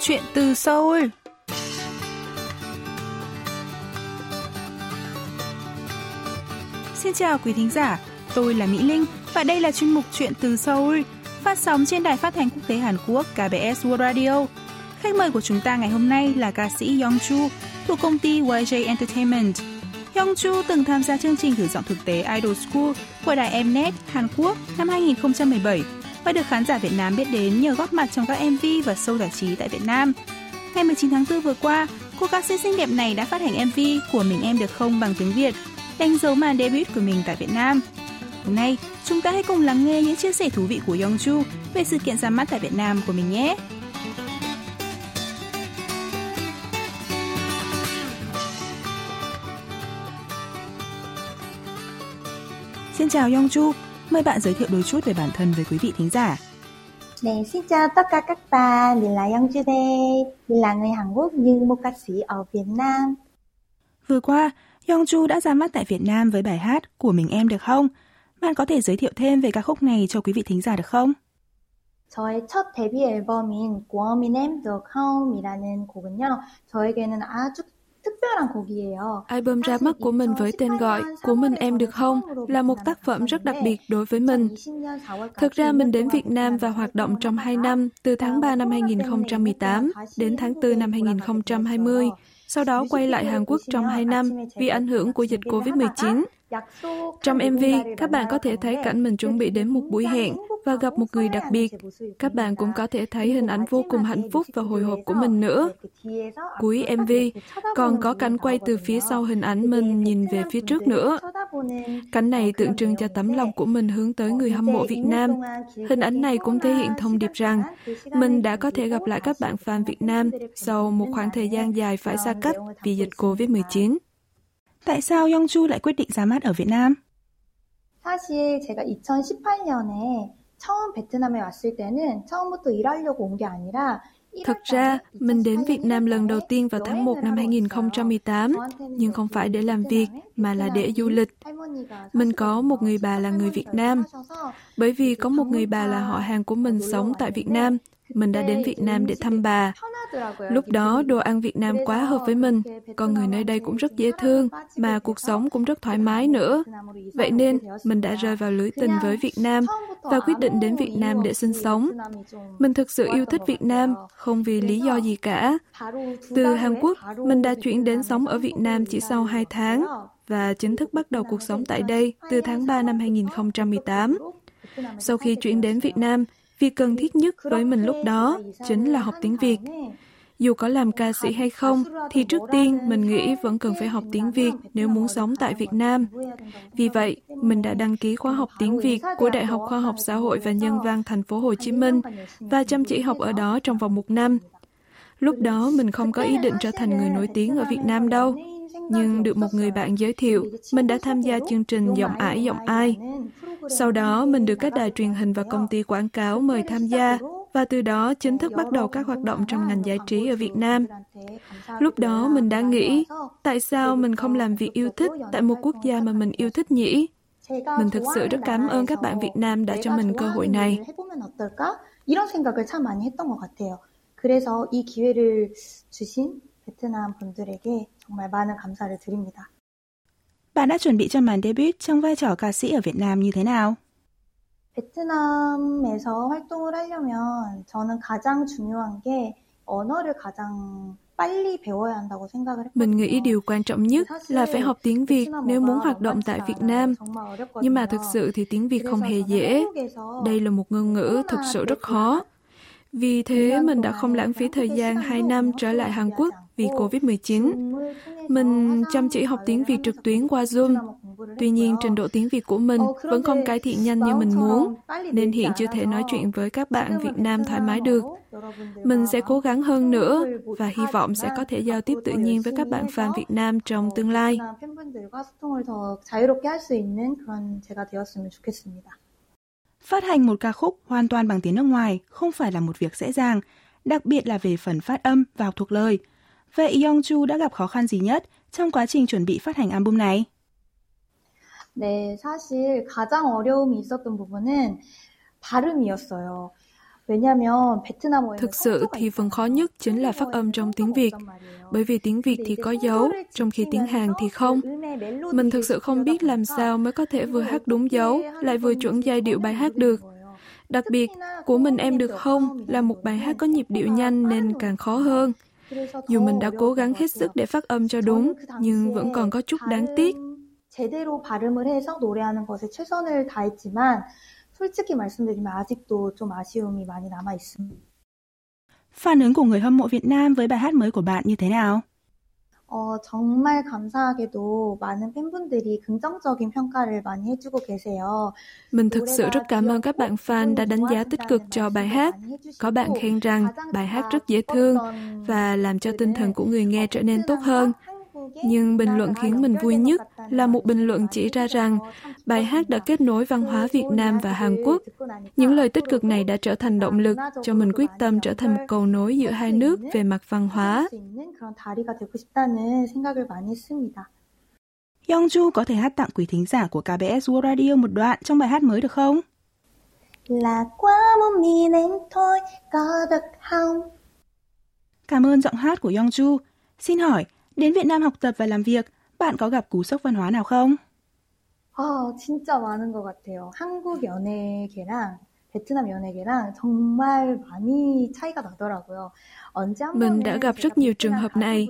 chuyện từ Seoul. Xin chào quý thính giả, tôi là Mỹ Linh và đây là chuyên mục Chuyện từ Seoul, phát sóng trên đài phát thanh quốc tế Hàn Quốc KBS World Radio. Khách mời của chúng ta ngày hôm nay là ca sĩ Young Chu thuộc công ty YJ Entertainment. Young Chu từng tham gia chương trình thử giọng thực tế Idol School của đài Mnet Hàn Quốc năm 2017 và được khán giả Việt Nam biết đến nhờ góp mặt trong các MV và show giải trí tại Việt Nam. Ngày 19 tháng 4 vừa qua, cô ca sĩ xinh đẹp này đã phát hành MV của Mình Em Được Không bằng tiếng Việt, đánh dấu màn debut của mình tại Việt Nam. Hôm nay, chúng ta hãy cùng lắng nghe những chia sẻ thú vị của Yongju về sự kiện ra mắt tại Việt Nam của mình nhé. Xin chào Yongju. Mời bạn giới thiệu đôi chút về bản thân với quý vị thính giả. 네, xin chào tất cả các bạn, mình là Yang Chu đây. Mình là người Hàn Quốc nhưng một ca sĩ ở Việt Nam. Vừa qua, Chu đã ra mắt tại Việt Nam với bài hát Của mình em được không? Bạn có thể giới thiệu thêm về ca khúc này cho quý vị thính giả được không? 저의 첫 데뷔 앨범인 고어민 엠더 카움이라는 곡은요. 저에게는 아주 Album ra mắt của mình với tên gọi Của mình em được không là một tác phẩm rất đặc biệt đối với mình. Thực ra mình đến Việt Nam và hoạt động trong 2 năm, từ tháng 3 năm 2018 đến tháng 4 năm 2020, sau đó quay lại Hàn Quốc trong 2 năm vì ảnh hưởng của dịch Covid-19. Trong MV, các bạn có thể thấy cảnh mình chuẩn bị đến một buổi hẹn và gặp một người đặc biệt. Các bạn cũng có thể thấy hình ảnh vô cùng hạnh phúc và hồi hộp của mình nữa. Cuối MV còn có cảnh quay từ phía sau hình ảnh mình nhìn về phía trước nữa. Cảnh này tượng trưng cho tấm lòng của mình hướng tới người hâm mộ Việt Nam. Hình ảnh này cũng thể hiện thông điệp rằng mình đã có thể gặp lại các bạn fan Việt Nam sau một khoảng thời gian dài phải xa cách vì dịch Covid-19. Tại sao Chu lại quyết định ra mắt ở Việt Nam? 사실 제가 2018년에 처음 베트남에 왔을 때는 처음부터 일하려고 온 게 아니라 Thật ra, mình đến Việt Nam lần đầu tiên vào tháng 1 năm 2018, nhưng không phải để làm việc, mà là để du lịch. Mình có một người bà là người Việt Nam. Bởi vì có một người bà là họ hàng của mình sống tại Việt Nam, mình đã đến Việt Nam để thăm bà. Lúc đó đồ ăn Việt Nam quá hợp với mình, con người nơi đây cũng rất dễ thương, mà cuộc sống cũng rất thoải mái nữa. Vậy nên mình đã rơi vào lưới tình với Việt Nam và quyết định đến Việt Nam để sinh sống. Mình thực sự yêu thích Việt Nam, không vì lý do gì cả. Từ Hàn Quốc, mình đã chuyển đến sống ở Việt Nam chỉ sau 2 tháng và chính thức bắt đầu cuộc sống tại đây từ tháng 3 năm 2018. Sau khi chuyển đến Việt Nam, Việc cần thiết nhất với mình lúc đó chính là học tiếng Việt. Dù có làm ca sĩ hay không, thì trước tiên mình nghĩ vẫn cần phải học tiếng Việt nếu muốn sống tại Việt Nam. Vì vậy, mình đã đăng ký khóa học tiếng Việt của Đại học Khoa học Xã hội và Nhân văn thành phố Hồ Chí Minh và chăm chỉ học ở đó trong vòng một năm. Lúc đó mình không có ý định trở thành người nổi tiếng ở Việt Nam đâu nhưng được một người bạn giới thiệu, mình đã tham gia chương trình Giọng ải giọng ai. Sau đó, mình được các đài truyền hình và công ty quảng cáo mời tham gia, và từ đó chính thức bắt đầu các hoạt động trong ngành giải trí ở Việt Nam. Lúc đó mình đã nghĩ, tại sao mình không làm việc yêu thích tại một quốc gia mà mình yêu thích nhỉ? Mình thực sự rất cảm ơn các bạn Việt Nam đã cho mình cơ hội này. 이런 생각을 참 많이 했던 것 같아요. 그래서 이 기회를 주신 베트남 분들에게 정말 많은 감사를 드립니다. Bạn đã chuẩn bị cho màn debut trong vai trò ca sĩ ở Việt Nam như thế nào? 베트남에서 활동을 하려면 저는 가장 중요한 게 언어를 가장 Mình nghĩ điều quan trọng nhất là phải học tiếng Việt nếu muốn hoạt động tại Việt Nam. Nhưng mà thực sự thì tiếng Việt không hề dễ. Đây là một ngôn ngữ thực sự rất khó. Vì thế mình đã không lãng phí thời gian 2 năm trở lại Hàn Quốc vì Covid-19. Mình chăm chỉ học tiếng Việt trực tuyến qua Zoom. Tuy nhiên, trình độ tiếng Việt của mình vẫn không cải thiện nhanh như mình muốn, nên hiện chưa thể nói chuyện với các bạn Việt Nam thoải mái được. Mình sẽ cố gắng hơn nữa và hy vọng sẽ có thể giao tiếp tự nhiên với các bạn fan Việt Nam trong tương lai. Phát hành một ca khúc hoàn toàn bằng tiếng nước ngoài không phải là một việc dễ dàng, đặc biệt là về phần phát âm và học thuộc lời. Vậy Youngju đã gặp khó khăn gì nhất trong quá trình chuẩn bị phát hành album này? 네, 사실 가장 어려움이 있었던 부분은 발음이었어요. Thực sự thì phần khó nhất chính là phát âm trong tiếng Việt, bởi vì tiếng Việt thì có dấu, trong khi tiếng Hàn thì không. Mình thực sự không biết làm sao mới có thể vừa hát đúng dấu, lại vừa chuẩn giai điệu bài hát được. Đặc biệt, của mình em được không là một bài hát có nhịp điệu nhanh nên càng khó hơn. Dù mình đã cố gắng hết sức để phát âm cho đúng, nhưng vẫn còn có chút đáng tiếc. 제대로 발음을 해서 노래하는 것에 최선을 다했지만 솔직히 말씀드리면 아직도 좀 아쉬움이 많이 남아 있습니다. Phản ứng của người hâm mộ Việt Nam với bài hát mới của bạn như thế nào? 어, 정말 감사하게도 많은 팬분들이 긍정적인 평가를 많이 해주고 계세요. Mình thực sự rất cảm ơn các bạn fan đã đánh giá tích cực cho bài hát. Có bạn khen rằng bài hát rất dễ thương và làm cho tinh thần của người nghe trở nên tốt hơn. Nhưng bình luận khiến mình vui nhất là một bình luận chỉ ra rằng bài hát đã kết nối văn hóa Việt Nam và Hàn Quốc. Những lời tích cực này đã trở thành động lực cho mình quyết tâm trở thành một cầu nối giữa hai nước về mặt văn hóa. Yongju có thể hát tặng quý thính giả của KBS World Radio một đoạn trong bài hát mới được không? Là qua một mình em thôi, có được không? Cảm ơn giọng hát của Yongju. Xin hỏi, Đến Việt Nam học tập và làm việc, bạn có gặp cú sốc văn hóa nào không? 아, 진짜 많은 것 같아요. 한국 연예계랑 베트남 연예계랑 정말 많이 차이가 나더라고요. Mình đã gặp rất nhiều trường hợp này.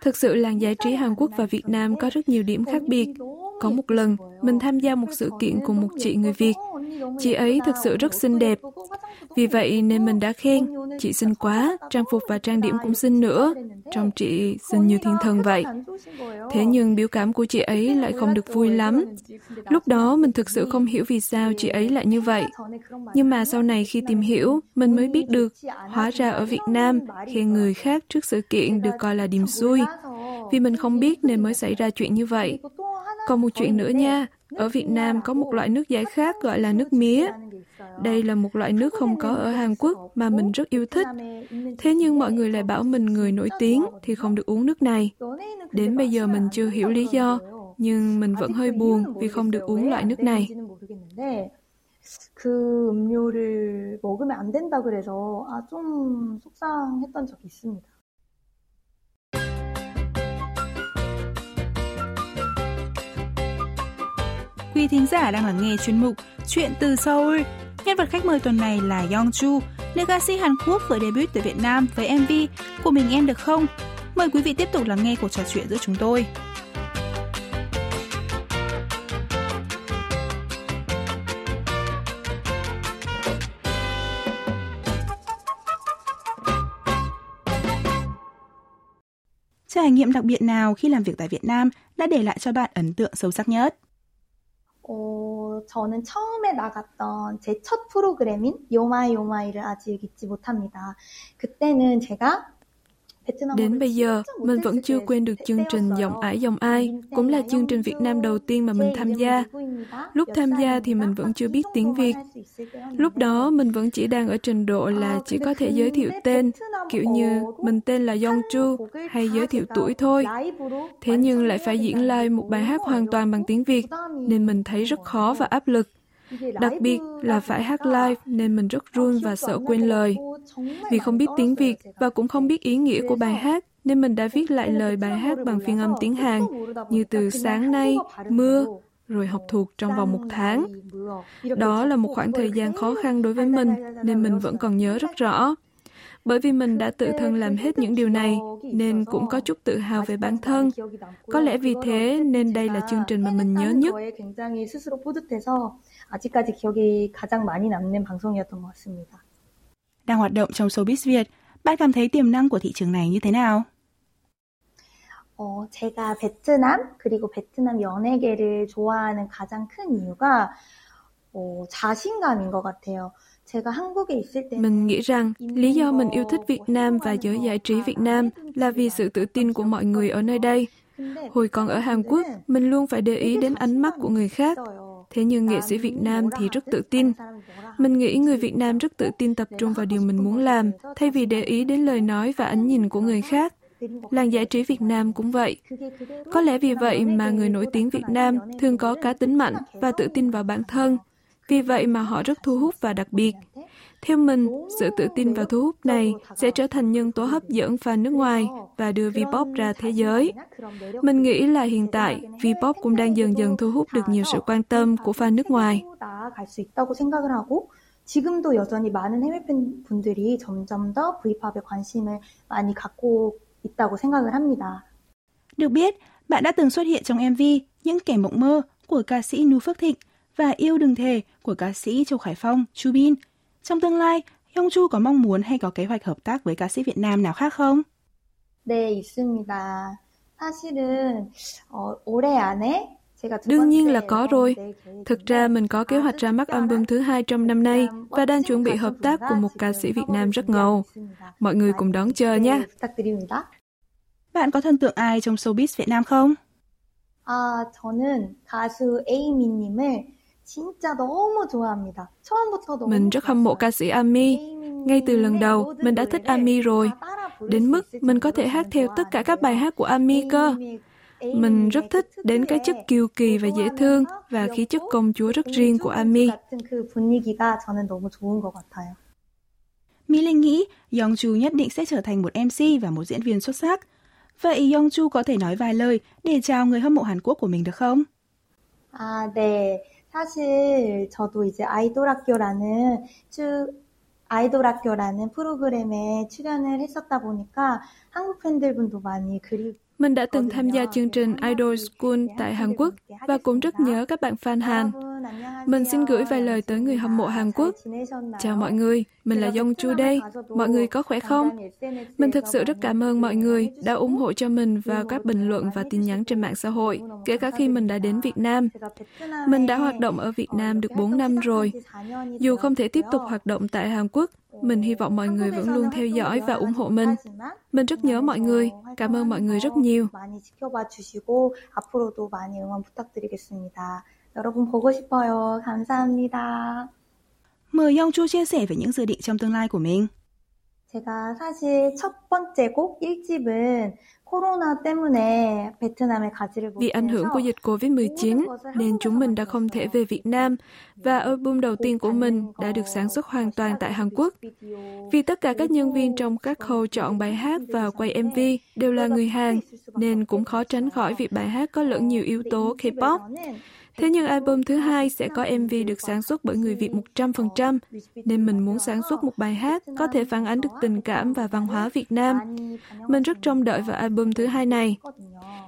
Thực sự làng giải trí Hàn Quốc và Việt Nam có rất nhiều điểm khác biệt. Có một lần, mình tham gia một sự kiện cùng một chị người Việt. Chị ấy thực sự rất xinh đẹp. Vì vậy nên mình đã khen, chị xinh quá, trang phục và trang điểm cũng xinh nữa. Trong chị xinh như thiên thần vậy. Thế nhưng biểu cảm của chị ấy lại không được vui lắm. Lúc đó mình thực sự không hiểu vì sao chị ấy lại như vậy. Nhưng mà sau này khi tìm hiểu, mình mới biết được, hóa ra ở Việt Nam, khen người khác trước sự kiện được coi là điềm xui. Vì mình không biết nên mới xảy ra chuyện như vậy. Còn một chuyện nữa nha, ở Việt Nam có một loại nước giải khác gọi là nước mía. Đây là một loại nước không có ở Hàn Quốc mà mình rất yêu thích. Thế nhưng mọi người lại bảo mình người nổi tiếng thì không được uống nước này. Đến bây giờ mình chưa hiểu lý do, nhưng mình vẫn hơi buồn vì không được uống loại nước này. 그 음료를 먹으면 안 된다 그래서 아, 좀 속상했던 적이 있습니다. Quý thính giả đang lắng nghe chuyên mục Chuyện từ Seoul. Nhân vật khách mời tuần này là Yong Chu, nữ ca sĩ Hàn Quốc vừa debut tại Việt Nam với MV của mình em được không? Mời quý vị tiếp tục lắng nghe cuộc trò chuyện giữa chúng tôi. Trải nghiệm đặc biệt nào khi làm việc tại Việt Nam đã để lại cho bạn ấn tượng sâu sắc nhất? 어, 저는 처음에 나갔던 제 첫 프로그램인 요마이 요마이를 아직 잊지 못합니다. 그때는 제가 Đến bây giờ, mình vẫn chưa quên được chương trình Giọng ải giọng ai, cũng là chương trình Việt Nam đầu tiên mà mình tham gia. Lúc tham gia thì mình vẫn chưa biết tiếng Việt. Lúc đó mình vẫn chỉ đang ở trình độ là chỉ có thể giới thiệu tên, kiểu như mình tên là Chu hay giới thiệu tuổi thôi. Thế nhưng lại phải diễn live một bài hát hoàn toàn bằng tiếng Việt, nên mình thấy rất khó và áp lực. Đặc biệt là phải hát live nên mình rất run và sợ quên lời. Vì không biết tiếng Việt và cũng không biết ý nghĩa của bài hát, nên mình đã viết lại lời bài hát bằng phiên âm tiếng Hàn, như từ sáng nay, mưa, rồi học thuộc trong vòng một tháng. Đó là một khoảng thời gian khó khăn đối với mình, nên mình vẫn còn nhớ rất rõ. Bởi vì mình đã tự thân làm hết những điều này, nên cũng có chút tự hào về bản thân. Có lẽ vì thế nên đây là chương trình mà mình nhớ nhất. 아직까지 기억이 가장 많이 남는 방송이었던 것 같습니다. Đang hoạt động trong showbiz Việt, bạn cảm thấy tiềm năng của thị trường này như thế nào? 어, 제가 베트남 그리고 베트남 연예계를 좋아하는 가장 큰 이유가 어, 자신감인 것 같아요. Mình nghĩ rằng lý do mình yêu thích Việt Nam và giới giải trí Việt Nam là vì sự tự tin của mọi người ở nơi đây. Hồi còn ở Hàn Quốc, mình luôn phải để ý đến ánh mắt của người khác. Thế nhưng nghệ sĩ Việt Nam thì rất tự tin. Mình nghĩ người Việt Nam rất tự tin tập trung vào điều mình muốn làm, thay vì để ý đến lời nói và ánh nhìn của người khác. Làng giải trí Việt Nam cũng vậy. Có lẽ vì vậy mà người nổi tiếng Việt Nam thường có cá tính mạnh và tự tin vào bản thân. Vì vậy mà họ rất thu hút và đặc biệt. Theo mình, sự tự tin và thu hút này sẽ trở thành nhân tố hấp dẫn fan nước ngoài và đưa V-pop ra thế giới. Mình nghĩ là hiện tại, V-pop cũng đang dần dần thu hút được nhiều sự quan tâm của fan nước ngoài. 지금도 여전히 많은 해외 팬분들이 점점 더 V팝에 관심을 많이 갖고 있다고 생각을 합니다. Được biết, bạn đã từng xuất hiện trong MV Những kẻ mộng mơ của ca sĩ Nu Phước Thịnh và Yêu đừng thề của ca sĩ Châu Khải Phong, Chu Bin. Trong tương lai, Yong Chu có mong muốn hay có kế hoạch hợp tác với ca sĩ Việt Nam nào khác không? 네, 있습니다. 사실은 어, 올해 안에 Đương nhiên là có rồi. Thực ra mình có kế hoạch ra mắt album thứ hai trong năm nay và đang chuẩn bị hợp tác cùng một ca sĩ Việt Nam rất ngầu. Mọi người cùng đón chờ nha. Bạn có thần tượng ai trong showbiz Việt Nam không? 아, 저는 가수 에이미님을 mình rất hâm mộ ca sĩ Ami. Ngay từ lần đầu, mình đã thích Ami rồi. Đến mức mình có thể hát theo tất cả các bài hát của Ami cơ. Mình rất thích đến cái chất kiều kỳ và dễ thương và khí chất công chúa rất riêng của Ami. Mỹ Linh nghĩ Yongju nhất định sẽ trở thành một MC và một diễn viên xuất sắc. Vậy Yongju có thể nói vài lời để chào người hâm mộ Hàn Quốc của mình được không? À, 네. 사실 저도 이제 아이돌 학교라는 쭉 아이돌 학교라는 프로그램에 출연을 했었다 보니까 한국 팬들분도 많이 그리고 mình đã từng tham gia chương trình Idol School tại Hàn Quốc và cũng rất nhớ các bạn fan Hàn. Mình xin gửi vài lời tới người hâm mộ Hàn Quốc. Chào mọi người, mình là Yong Chu đây. Mọi người có khỏe không? Mình thực sự rất cảm ơn mọi người đã ủng hộ cho mình vào các bình luận và tin nhắn trên mạng xã hội, kể cả khi mình đã đến Việt Nam. Mình đã hoạt động ở Việt Nam được 4 năm rồi. Dù không thể tiếp tục hoạt động tại Hàn Quốc, mình hy vọng mọi người vẫn luôn theo dõi và ủng hộ mình. Mình rất nhớ mọi người. Cảm ơn mọi người rất nhiều. Mời Yong Chu chia sẻ về những dự định trong tương lai của mình. 제가 사실 첫 번째 곡 1집은 vì ảnh hưởng của dịch Covid-19 nên chúng mình đã không thể về Việt Nam và album đầu tiên của mình đã được sản xuất hoàn toàn tại Hàn Quốc. Vì tất cả các nhân viên trong các khâu chọn bài hát và quay MV đều là người Hàn nên cũng khó tránh khỏi việc bài hát có lẫn nhiều yếu tố K-pop. Thế nhưng album thứ hai sẽ có MV được sản xuất bởi người Việt 100%, nên mình muốn sản xuất một bài hát có thể phản ánh được tình cảm và văn hóa Việt Nam. Mình rất trông đợi vào album thứ hai này.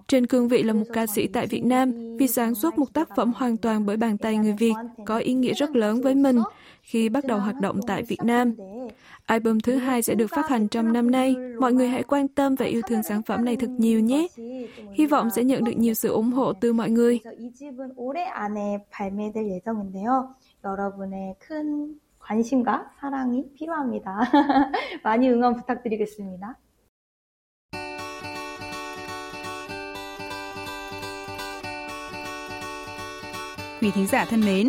Trên cương vị là một ca sĩ tại Việt Nam, vì sản xuất một tác phẩm hoàn toàn bởi bàn tay người Việt có ý nghĩa rất lớn với mình khi bắt đầu hoạt động tại Việt Nam. Album thứ hai sẽ được phát hành trong năm nay. Mọi người hãy quan tâm và yêu thương sản phẩm này thật nhiều nhé. Hy vọng sẽ nhận được nhiều sự ủng hộ từ mọi người. 여러분의 큰 관심과 사랑이 필요합니다. 많이 응원 부탁드리겠습니다. Quý thính giả thân mến,